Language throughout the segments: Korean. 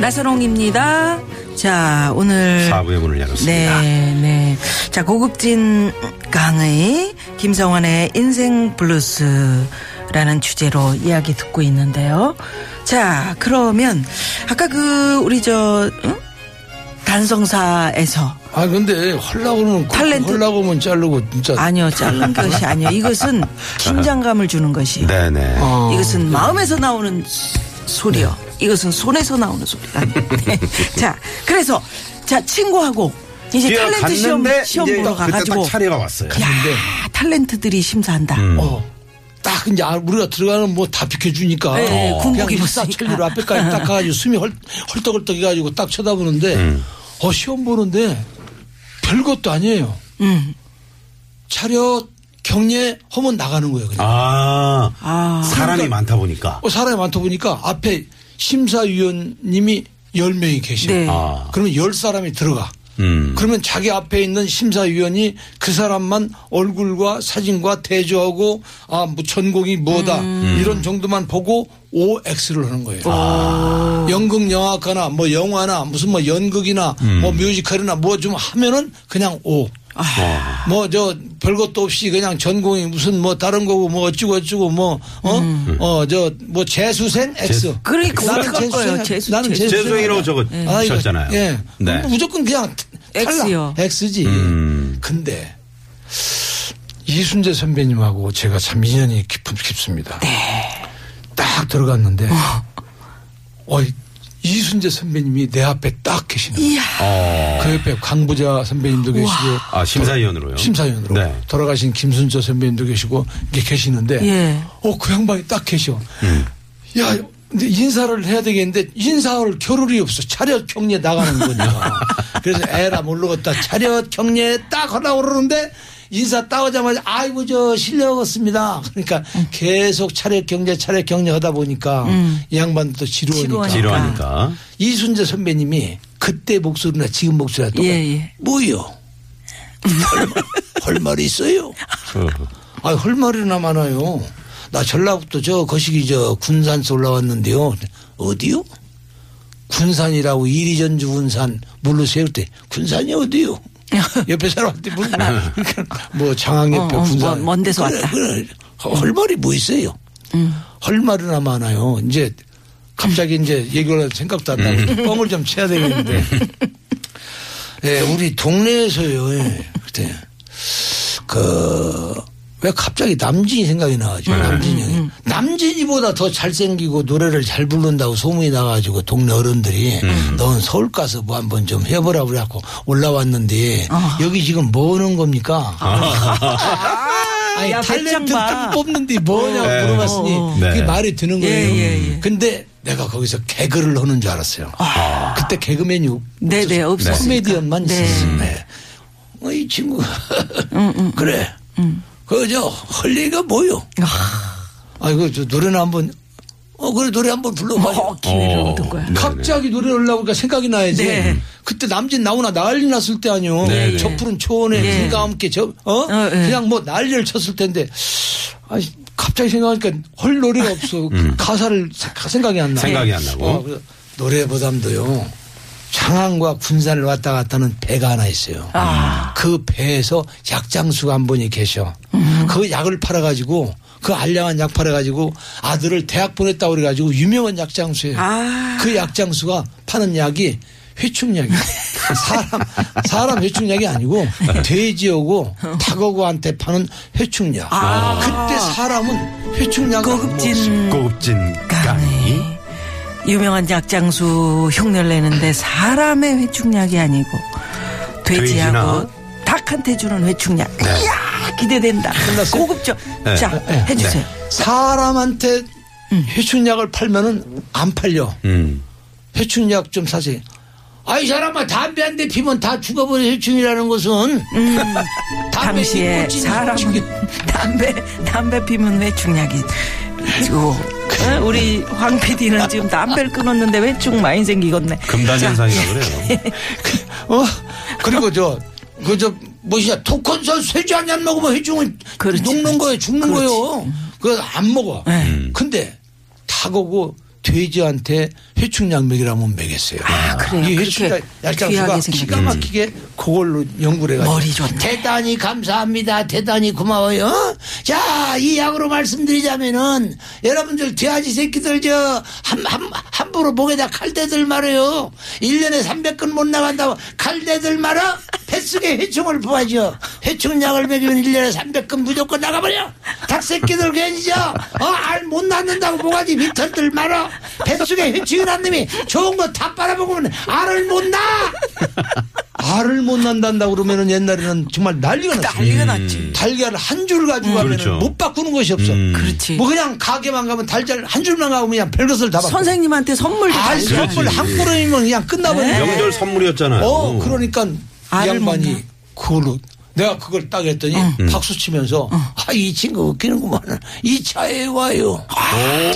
나선홍입니다. 자, 오늘. 4부의 문을 열었습니다. 네, 네. 자, 고급진 강의 김성환의 인생 블루스 라는 주제로 이야기 듣고 있는데요. 자, 그러면 아까 그 우리 저 응? 단성사에서 아 근데 헐라고 그러면 탤런트- 헐라고 하면 자르고 진짜 아니요, 자른 것이 아니요. 이것은 긴장감을 주는 것이요. 네네. 어. 이것은 마음에서 나오는 소리요. 이것은 손에서 나오는 소리가 아니에요. 네. 자, 그래서 자 친구하고 이제 탤런트 시험 시험 보러 가가지고 딱 차례가 왔어요. 야 탤런트들이 심사한다. 음. 어. 딱 이제 아, 우리가 들어가는 뭐 다 비켜주니까 네, 네, 어. 군복 입었으니까. 앞에까지 딱 가가지고 숨이 헐, 헐떡헐떡 해가지고 딱 쳐다보는데 음. 어 시험 보는데 별것도 아니에요. 음. 차렷 경례 하면 나가는 거예요. 그냥. 아, 아. 사람이 많다 보니까. 어, 사람이 많다 보니까 앞에 심사위원님이 10명이 계셔. 네. 아. 그러면 10사람이 들어가. 음. 그러면 자기 앞에 있는 심사위원이 그 사람만 얼굴과 사진과 대조하고 아, 뭐 전공이 뭐다 음. 이런 정도만 보고 OX를 하는 거예요. 아. 연극 영화과나 뭐 영화나 무슨 뭐 연극이나 음. 뭐 뮤지컬이나 뭐 좀 하면은 그냥 O. 어. 뭐저 별것도 없이 그냥 전공이 무슨 뭐 다른 거고 뭐 어쩌고 어쩌고 뭐 어 어 저 뭐 재수생 X. 그러니까 나는 어떡할 재수생 거예요. 재수, 나는 재수. 재수생이라고 적어 아, 이거, 셨잖아요. 예. 네. 무조건 그냥 X요. 탈락. X지. 음. 근데 이순재 선배님하고 제가 참 인연이 깊, 깊습니다. 딱 들어갔는데 어. 이 순재 선배님이 내 앞에 딱 계시는 거예요. 어. 그 옆에 강부자 선배님도 계시고 아, 심사위원으로요? 심사위원으로 네. 돌아가신 김순철 선배님도 계시고 이게 계시는데 예. 어그 양반이 딱 계셔. 음. 야 근데 인사를 해야 되겠는데 인사할 겨를이 없어. 차렷 경례 나가는 거니까. 그래서 에라 모르겠다. 차렷 경례 딱 하려고 그러는데 인사 따오자마자 아이고 저 실례하겠습니다. 그러니까 계속 차렷 경례 차렷 경례 하다 보니까 이 양반도 또 지루하니까. 지루하니까. 이순재 선배님이 그때 목소리나 지금 목소리가 똑같아. 예, 예. 뭐요? 할, 말- 할 말이 있어요? 어. 아, 할 말이나 많아요. 나 전라북도 저 거시기 저 군산서 올라왔는데요. 어디요? 군산이라고 이리전주 군산 모르세요? 그때 군산이 어디요? 옆에 사람한테 물어. 뭐 장항 옆에 어, 어, 군산. 먼- 먼 데서 그래, 왔다. 그래. 할 말이 뭐 있어요? 할 말이나 많아요. 이제 갑자기 이제 얘기를 할 생각도 안 나고 뻥을 좀 쳐야 되겠는데. 예, 우리 동네에서요. 예, 그때 그. 왜 갑자기 남진이 생각이 나가지고 남진이 형이 남진이보다 더 잘생기고 노래를 잘 부른다고 소문이 나가지고 동네 어른들이 넌 서울 가서 뭐 한번 좀 해보라 그래갖고 올라왔는데 여기 지금 뭐 하는 겁니까? 아니 야, 탤런트 배짱 봐. 딱 뽑는데 뭐냐고 네. 물어봤으니 어, 어. 네. 그게 말이 드는 거예요. 예, 예, 예. 근데 내가 거기서 개그를 하는 줄 알았어요. 그때 개그맨이 없- 네, 네, 없었어요. 없었으니까. 코미디언만 네. 있었어요. 네. 어, 이 친구 그래. 그저 헐리가 뭐요? 아 이거 저 노래나 한번 어 그래 노래 한번 불러봐요. 어, 기회를 어. 얻은 거야. 네. 갑자기 노래를 하려고 그러니까 생각이 나야지. 네. 그때 남진 나오나 난리 났을 때 아니요. 네, 네. 저 푸른 초원에 네. 불과 함께 저, 어? 어, 네. 그냥 뭐 난리를 쳤을 텐데. 아니, 갑자기 생각하니까 헐 노래가 없어. 그 가사를 사- 생각이 안 나. 생각이 안 나고. 어, 그래서 노래보담도요. 장안과 군산을 왔다 갔다 하는 배가 하나 있어요. 아. 그 배에서 약장수가 한 분이 계셔. 음. 그 약을 팔아가지고 그 알량한 약 팔아가지고 아들을 대학 보냈다고 그래가지고 유명한 약장수예요. 아. 그 약장수가 파는 약이 회충약이에요. 사람, 사람 회충약이 아니고 돼지하고 닭하고한테 파는 회충약. 그때 사람은 회충약을. 고급진 고급진 강의. 유명한 약장수 흉내를 내는데 사람의 회충약이 아니고 돼지하고 돼지나 닭한테 주는 회충약. 이야 기대된다. 끝났어요? 고급져. 네. 자, 네. 해주세요. 사람한테 회춘약을 팔면은 안 팔려. 음. 회춘약 좀 사세요. 아이 사람아 담배 한 대 피면 다 죽어버린 회춘이라는 것은 담배 당시에 사람 찌- 담배 담배 피면 왜 중약이 고 우리 황 PD는 지금 담배를 끊었는데 왜쭉 많이 생기겠네. 금단현상이라 그래요. 어 그리고 저 그 저 뭐냐 토콘서 쇠주 한잔 먹으면 회중은 그렇지, 녹는. 거예요 죽는 그렇지. 거예요 그거 안 먹어 네. 근데 타고고 돼지한테 회충약 먹이라면 먹였어요. 아, 그래요? 이 귀하게 기가. 막히게 그걸로 연구를 해가지고 머리 좋네. 대단히 감사합니다. 대단히 고마워요. 자, 이 약으로 말씀드리자면은 여러분들 돼지 새끼들 저 한, 한, 함부로 목에다 칼대들 말아요. 1년에 300건 못 나간다고 칼대들 말아? 뱃속에 회충을 부어줘. 회충약을 먹이면 1년에 300건 무조건 나가버려. 닭새끼들 괜히죠? 어, 알 못 낳는다고 모가지 비틀들 말아. 뱃속에 회충이 난 놈이 좋은 거 다 빨아먹으면 알을 못 낳아. 알을 못 낳는다 그러면은 옛날에는 정말 난리가 났어요. 난리가 났지. 달걀 한 줄 가지고 가면 그렇죠. 못 바꾸는 것이 없어. 음. 그렇지. 뭐 그냥 가게만 가면 달걀 한 줄만 가면 그냥 별것을 다 바꿔. 선생님한테 선물도 아, 잘 선물. 한 꾸러미면 그냥 끝나버려. 네. 명절 선물이었잖아요. 어, 그러니까 이 알을 양반이? 그걸로 내가 그걸 딱 했더니 박수 치면서 아, 이 친구 웃기는구만. 이 차에 와요.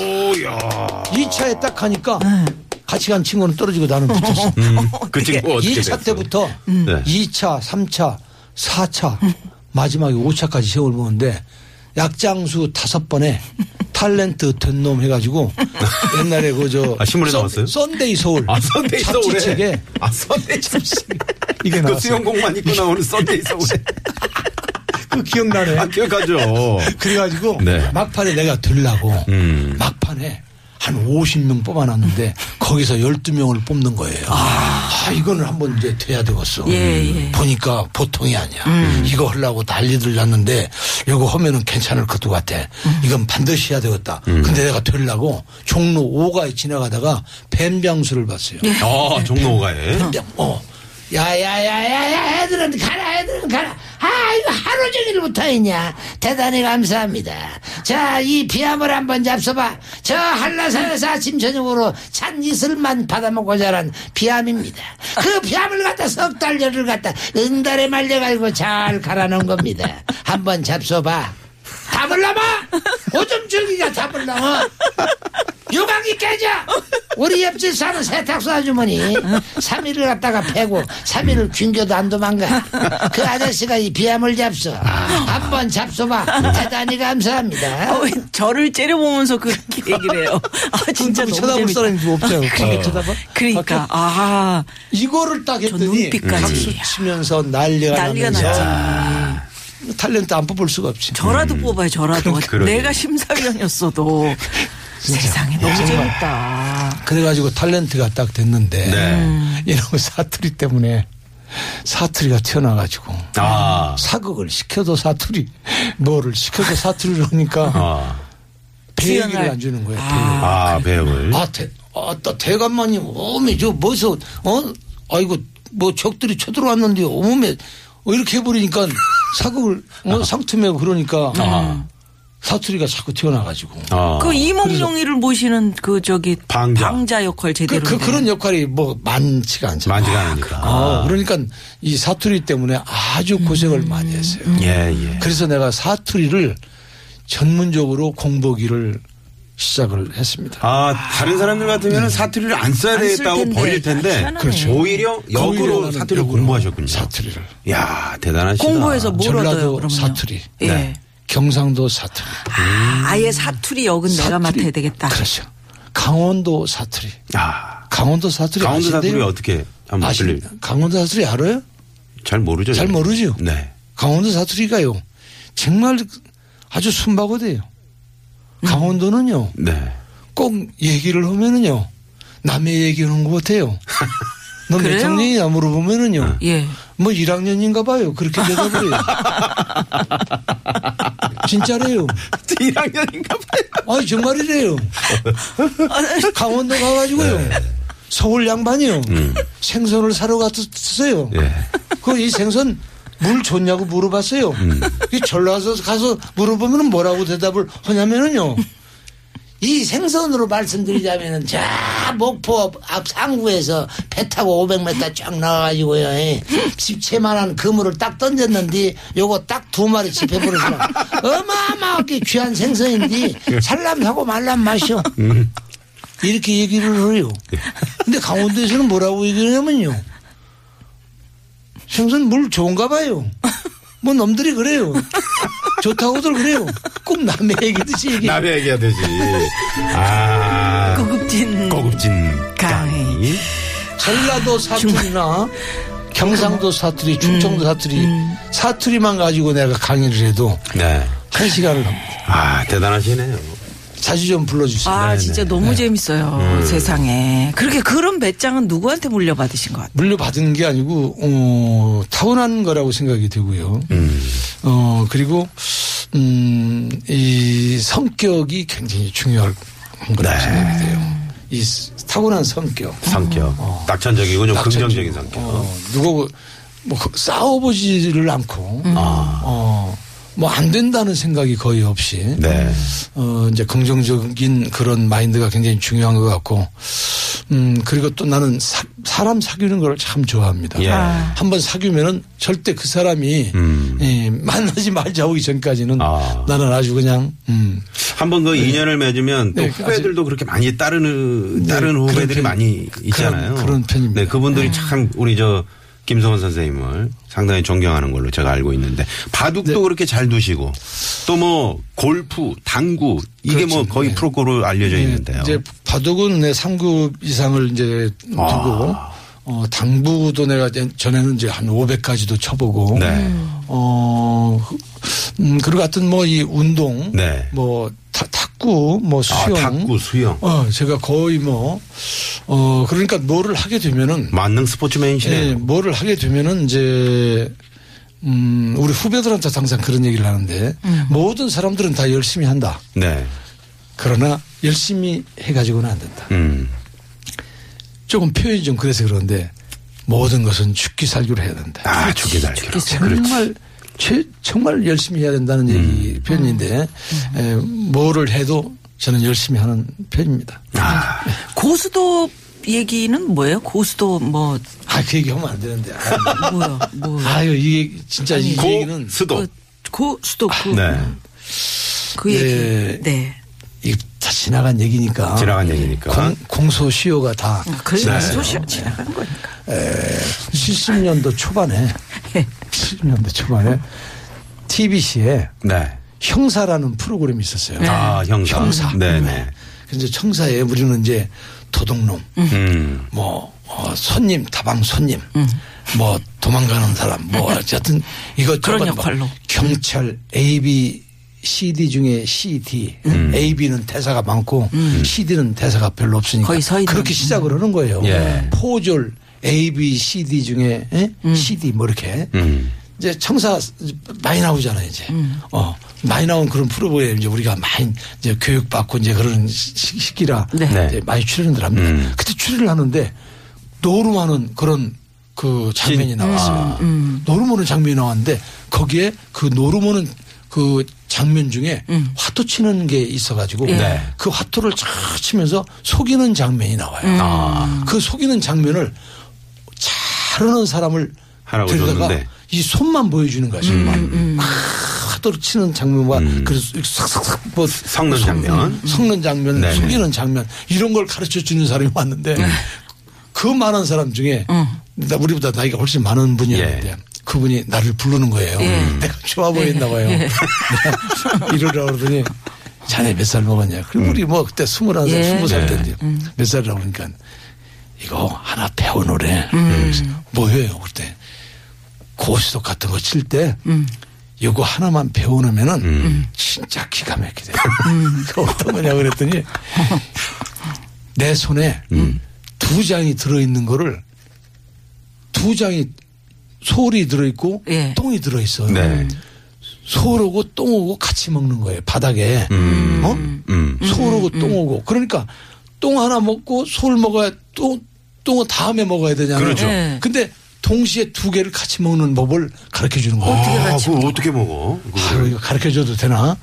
오, 야. 이 차에 딱 하니까 네. 같이 간 친구는 떨어지고 나는 붙었어. 음, 그 친구 어떻게 2차 됐어? 때부터 네. 2차, 3차, 4차, 마지막에 5차까지 시험 보는데 약장수 다섯 번에 탤런트 된 놈 해가지고 옛날에 그저 아, 신문에 나왔어요? 썬데이 서울 아, 썬데이 서울에. 잡지책에 아, 썬데이 서울에. 이게 그 나왔어요. 수영복만 입고 나오는 썬데이 서울에. 그 기억나네. 아, 기억하죠. 그래가지고 네. 막판에 내가 들라고 음. 막판에 한 50명 뽑아놨는데 거기서 12명을 뽑는 거예요. 아, 이거는 한번 이제 돼야 되겠어. 예, 예. 보니까 보통이 아니야. 음. 이거 하려고 난리들 났는데 이거 하면은 괜찮을 것도 같아. 음. 이건 반드시 해야 되겠다. 음. 근데 내가 되려고 종로 5가에 지나가다가 뱀병수를 봤어요. 예. 아, 종로가에. 뱀병, 어. 야야야야야 애들은 가라 애들은 가라. 아 이거 하루 종일 못하겠냐? 대단히 감사합니다. 자 이 비암을 한번 잡숴봐. 저 한라산에서 아침 저녁으로 찬 이슬만 받아먹고 자란 비암입니다. 그 비암을 갖다 석 달 열을 갖다 은달에 말려가지고 잘 갈아놓은 겁니다. 한번 잡숴봐. 담을라마 오줌 줄기가 담을라마 유방이 깨져 우리 옆집 사는 세탁소 아주머니 3일을 갖다가 패고 3일을 균겨도 안 도망가 그 아저씨가 이 비암을 잡숴 한번 잡숴봐 대단히 감사합니다 어, 왜 저를 째려보면서 그렇게 얘기를 해요. 아, 진짜 너무 쳐다볼 재밌다. 사람이 없잖아요 어. 쳐다봐 그러니까, 아, 이거를 딱 했더니 눈빛까지. 박수 치면서 난리가, 난리가 나면서 났지. 탤런트 안 뽑을 수가 없지 저라도 뽑아요, 저라도. 그러게. 내가 심사위원이었어도. 세상에 너무 재밌다. 그래가지고 탤런트가 딱 됐는데 네. 이런 사투리 때문에 사투리가 튀어나가지고 아. 사극을 시켜도 사투리 뭐를 시켜도 사투리를 하니까 아. 튀어나와- 안 주는 거예요. 아, 배역을. 아, 대, 아, 또 대감마님, 어메, 저, 뭐서, 어? 아이고, 뭐, 적들이 쳐들어왔는데, 어메, 어, 이렇게 해버리니까 사극을, 어, 상투매고 그러니까, 사투리가 자꾸 튀어나가지고. 아. 그 이몽룡이를 모시는 그 저기 방자. 역할 그, 제대로. 그, 그 런 역할이 뭐, 많지가 않잖아요. 만지가 않으니까. 어, 그러니까 이 사투리 때문에 아주 고생을 많이 했어요. 예, 예. 그래서 내가 사투리를 전문적으로 공부하기를 시작을 했습니다. 아, 다른 사람들 같으면 사투리를 안 써야 되겠다고 텐데. 버릴 텐데. 그렇죠. 오히려 역으로 나는 사투리를 역으로 공부하셨군요. 사투리를. 야 대단하시다. 공부해서 뭘 얻어요, 전라도 그러면? 사투리. 예. 네. 경상도 사투리. 아, 아예 사투리 역은 내가 사투리. 맡아야 되겠다. 그렇죠. 강원도 사투리. 아, 강원도 사투리 강원도 아신대요? 사투리 어떻게 한번 아시? 강원도 사투리 알아요? 잘 모르죠. 잘 저는. 모르죠? 네. 강원도 사투리가요. 정말 아주 순박하대요. 강원도는요. 네. 꼭 얘기를 하면은요. 남의 얘기하는 것 같아요. 너몇 그래요? 학년이냐 물어보면은요. 예. 뭐 1학년인가 봐요. 그렇게 대답을 해요. 진짜래요. 1학년인가 봐요. 아니 정말이래요. 강원도 가가지고요. 네. 서울 양반이요. 생선을 사러 갔었어요. 예. 그이 생선 물 좋냐고 물어봤어요. 음. 이 전라서 가서 물어보면 뭐라고 대답을 하냐면은요. 이 생선으로 말씀드리자면은 자 목포 앞 상구에서 배 타고 500m 쫙 나와가지고요. 예. 집채만한 그물을 딱 던졌는데 요거 딱 두 마리 집해버렸어 어마어마하게 귀한 생선인데 살람하고 말람 마셔. 이렇게 얘기를 해요. 근데 강원도에서는 뭐라고 얘기하냐면요? 생선 물 좋은가 봐요. 뭐 놈들이 그래요. 좋다고들 그래요 꼭 남의 얘기듯이 얘기해 남의 얘기하듯이. 아. 고급진 고급진 강의. 전라도 사투리나 경상도 사투리, 충청도 사투리, 사투리만 가지고 내가 강의를 해도 네. 한 시간을 합니다. 아, 대단하시네요. 자주 좀 불러주세요. 아, 진짜 너무 재밌어요. 세상에. 그렇게 그런 배짱은 누구한테 물려받으신 것 같아요? 물려받은 게 아니고, 어, 타고난 거라고 생각이 되고요. 어, 그리고, 음, 이 성격이 굉장히 중요한 거라고 생각이 돼요. 이 타고난 성격. 성격. 낙천적이고 좀 낙천적이고, 긍정적인 성격. 어, 누구 뭐그 싸워보지를 않고 어, 뭐 안 된다는 생각이 거의 없이 네. 어, 이제 긍정적인 그런 마인드가 굉장히 중요한 것 같고 음 그리고 또 나는 사, 람 사귀는 걸 참 좋아합니다. 예. 한번 사귀면은 절대 그 사람이 음. 예, 만나지 말자 오기 전까지는 아. 나는 아주 그냥 음 한번 그 인연을 맺으면 또 네, 후배들도 그렇게 많이 따르는 따르는 그런 후배들이 편- 많이 있잖아요. 그런- 그런 편입니다. 네, 그분들이 참 우리 저 김성원 선생님을 상당히 존경하는 걸로 제가 알고 있는데 바둑도 네. 그렇게 잘 두시고 또 뭐 골프, 당구 이게 뭐 그렇죠. 거의 네. 프로고로 알려져 있는데요. 이제 바둑은 내 3급 이상을 이제 두고 아. 어, 당구도 내가 전에는 이제 한 500까지도 쳐보고 네. 어, 음, 그리고 하여튼 뭐 이 운동 네. 뭐 타, 탁구 뭐 아, 수영 탁구, 수영. 어, 제가 거의 뭐 어, 그러니까 뭐를 하게 되면은 만능 스포츠맨이시네요. 예, 뭐를 하게 되면은 이제 음, 우리 후배들한테 항상 그런 얘기를 하는데 모든 사람들은 다 열심히 한다. 네. 그러나 열심히 해가지고는 안 된다. 음. 조금 표현이 좀 그래서 그런데 모든 것은 죽기 살기로 해야 된다. 아, 죽기 살기로. 그렇지. 정말 최, 정말 열심히 해야 된다는 얘기 표현인데 에, 뭐를 해도 저는 열심히 하는 편입니다. 아, 고수도 얘기는 뭐예요? 고수도 뭐, 아, 그 얘기 하면 안 되는데. 아, 뭐야, 뭐. 아유, 이게 진짜 이 얘기는 고수도. 그 고수도 그, 네. 그 얘기. 네. 네. 이게 다 지나간 얘기니까. 지나간 얘기니까. 공, 공소시효가 다그 지났어요. 소시 지나간 거니까. 70년도 초반에 70년도 초반에 TBC에 네. 형사라는 프로그램이 있었어요. 아, 형사. 형사. 네네. 그래서 청사에 우리는 이제 도둑놈, 음. 뭐 어, 손님, 다방 손님, 뭐 도망가는 사람, 뭐 어쨌든 이것 그런 역할로. 경찰 A, B, CD 중에 CD, AB는 대사가 많고 CD는 대사가 별로 없으니까 거의 서 있는. 그렇게 시작을 하는 거예요. 예. 포졸 A, B, CD 중에 에? CD 뭐 이렇게 음. 이제 청사 많이 나오잖아요, 이제. 어, 많이 나온 그런 프로그램 이제 우리가 많이 이제 교육받고 이제 그런 시- 시- 시기라 네. 네. 이제 많이 출연을 합니다. 음. 그때 출연을 하는데 노름하는 그런 그 장면이 신- 나왔어요. 노름하는 장면이 나왔는데 거기에 그 노름하는 그 장면 중에 화토 치는 게 있어가지고 네. 그 화토를 쫙 치면서 속이는 장면이 나와요. 아. 그 속이는 장면을 잘하는 사람을 하라고 데려다가 줬는데. 이 손만 보여주는 거야, 손만. 막 화도로 치는 장면과 음. 그래서 싹싹싹 뭐 섞는 장면. 섞는 장면, 네네. 속이는 장면 이런 걸 가르쳐 주는 사람이 왔는데 그 많은 사람 중에 나 우리보다 나이가 훨씬 많은 분이었는데 예. 그분이 나를 부르는 거예요. 내가 좋아 보였나 봐요. 내가 이러라 그러더니 자네 몇 살 먹었냐. 그리고 우리 뭐 그때 스물한 살, 예. 스무 살 네. 때인데 몇 살이라고 그러니까 이거 하나 배워놓으래. 그래서 뭐예요 그때 고스톱 같은 거 칠 때 이거 하나만 배워놓으면은 진짜 기가 막히대. 그 어떤 거냐 그랬더니 내 손에 두 장이 들어있는 거를 두 장이 소리 들어있고 예. 똥이 들어있어요. 네. 소하고 똥하고 같이 먹는 거예요. 바닥에. 음. 어? 음. 소하고 똥하고. 그러니까 똥 하나 먹고 소를 먹어야 똥, 똥은 다음에 먹어야 되잖아요. 그렇죠. 네. 근데 동시에 두 개를 같이 먹는 법을 가르쳐 주는 거예요. 아, 그거 어떻게 먹어? 아유, 이거 가르쳐 줘도 되나?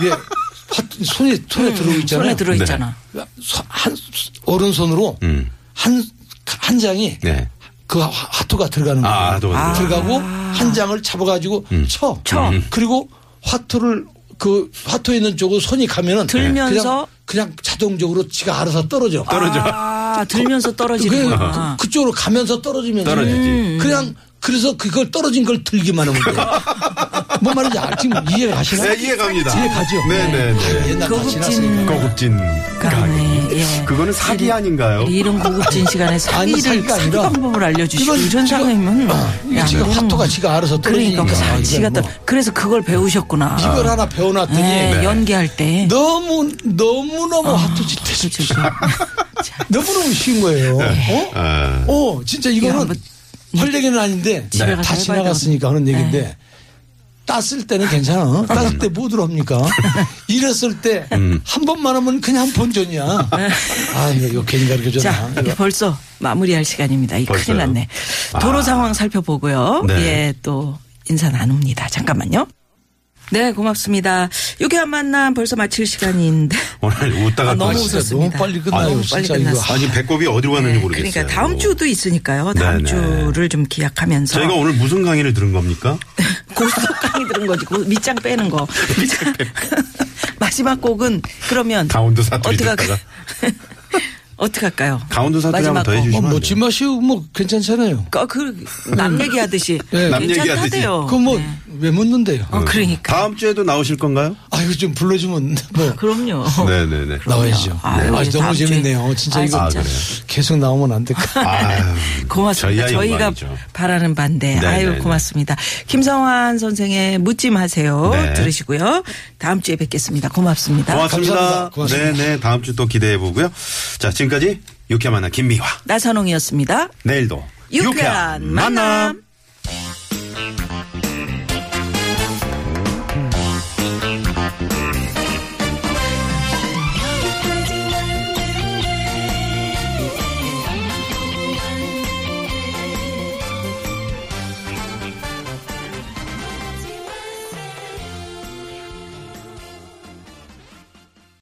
이게 화- 손에, 손에 들어 있잖아요. 네. 손에 들어 있잖아. 소- 한, 오른손으로 음. 한, 한 장이 네. 그 화- 화투가 들어가는 거예요. 아, 들어가고 한 장을 잡아가지고 쳐. 쳐. 음. 그리고 화투를 그 화투에 있는 쪽으로 손이 가면은 들면서? 그냥, 그냥 자동적으로 지가 알아서 떨어져. 떨어져. 아, 들면서 그, 떨어지는구나. 그, 쪽으로 가면서 떨어지면서 떨어지지. 그냥 그래서 그걸 떨어진 걸 들기만 하면 돼. 뭔 말인지 알, 지금 이해가 가시나요? 네, 이해 갑니다. 이해 가죠. 네네네. 옛날 다 고급진. 고급진 가네. 예. 그거는 사기 아닌가요? 이런 고급진 시간에 사기를 사기가 사기 방법을 알려주시고 이런 상황이면 어, 야, 지금 그건 화투가 지가 알아서 그러니까. 뭐, 지가 뭐 그래서 그걸 배우셨구나. 이걸 하나 배워놨더니 네, 연기할 때 너무 너무 너무 화투 짓 그렇죠, 그렇죠. 너무 너무 쉬운 거예요. 어? 아. 어, 진짜 이거는 할 얘기는 아닌데 집에 가서 다 지나갔으니까 하는 얘기인데 땄을 때는 괜찮아. 땄을 때 뭐 들어옵니까? 이랬을 때한 번만 하면 그냥 본전이야. 아, 이거, 괜히 가르쳐 자, 줬나? 벌써 마무리할 시간입니다. 이 큰일? 났네. 도로 아. 상황 살펴보고요. 네. 예, 또 인사 나눕니다. 잠깐만요. 네, 고맙습니다. 유쾌한 만남 벌써 마칠 시간인데. 오늘 웃다가 아, 너무 진짜 웃었습니다. 너무 빨리 끝나요. 너무 빨리. 끝났어. 아, 지금 배꼽이 어디로 갔는지 모르겠어요. 그러니까 다음 주도 있으니까요. 다음 네네. 주를 좀 기약하면서 저희가 오늘 무슨 강의를 들은 겁니까? 강의 들은 거지. 고- 밑장 빼는 거. 마지막 곡은 그러면 강원도 사투리 어떻게 할까- 듣다가. 어떻게 할까요? 강원도 사투리 마지막 한번 더 곡. 해주시면 뭐, 안 뭐, 돼요? 뒷맛이 뭐 괜찮잖아요. 어, 그, 남 얘기하듯이. 네. 남 얘기하듯이. 괜찮다대요. 그 뭐, 네. 왜 묻는데요? 어, 그러니까. 다음 주에도 나오실 건가요? 아, 이거 좀 불러주면 뭐. 그럼요. 네네네. 나와야죠. 아유, 아, 너무 재밌네요. 진짜 아, 이거 아, 그래요? 계속 나오면 안 될까? 아유, 고맙습니다. 저희가 영광이죠. 바라는 반대. 네네네. 아유, 고맙습니다. 김성환 선생의 묻지 마세요. 네. 들으시고요. 다음 주에 뵙겠습니다. 고맙습니다. 고맙습니다. 감사합니다. 고맙습니다. 네네. 다음 주 또 기대해 보고요. 자, 지금까지 유쾌한 만남 김미화. 나선홍이었습니다. 내일도 유쾌한 만남.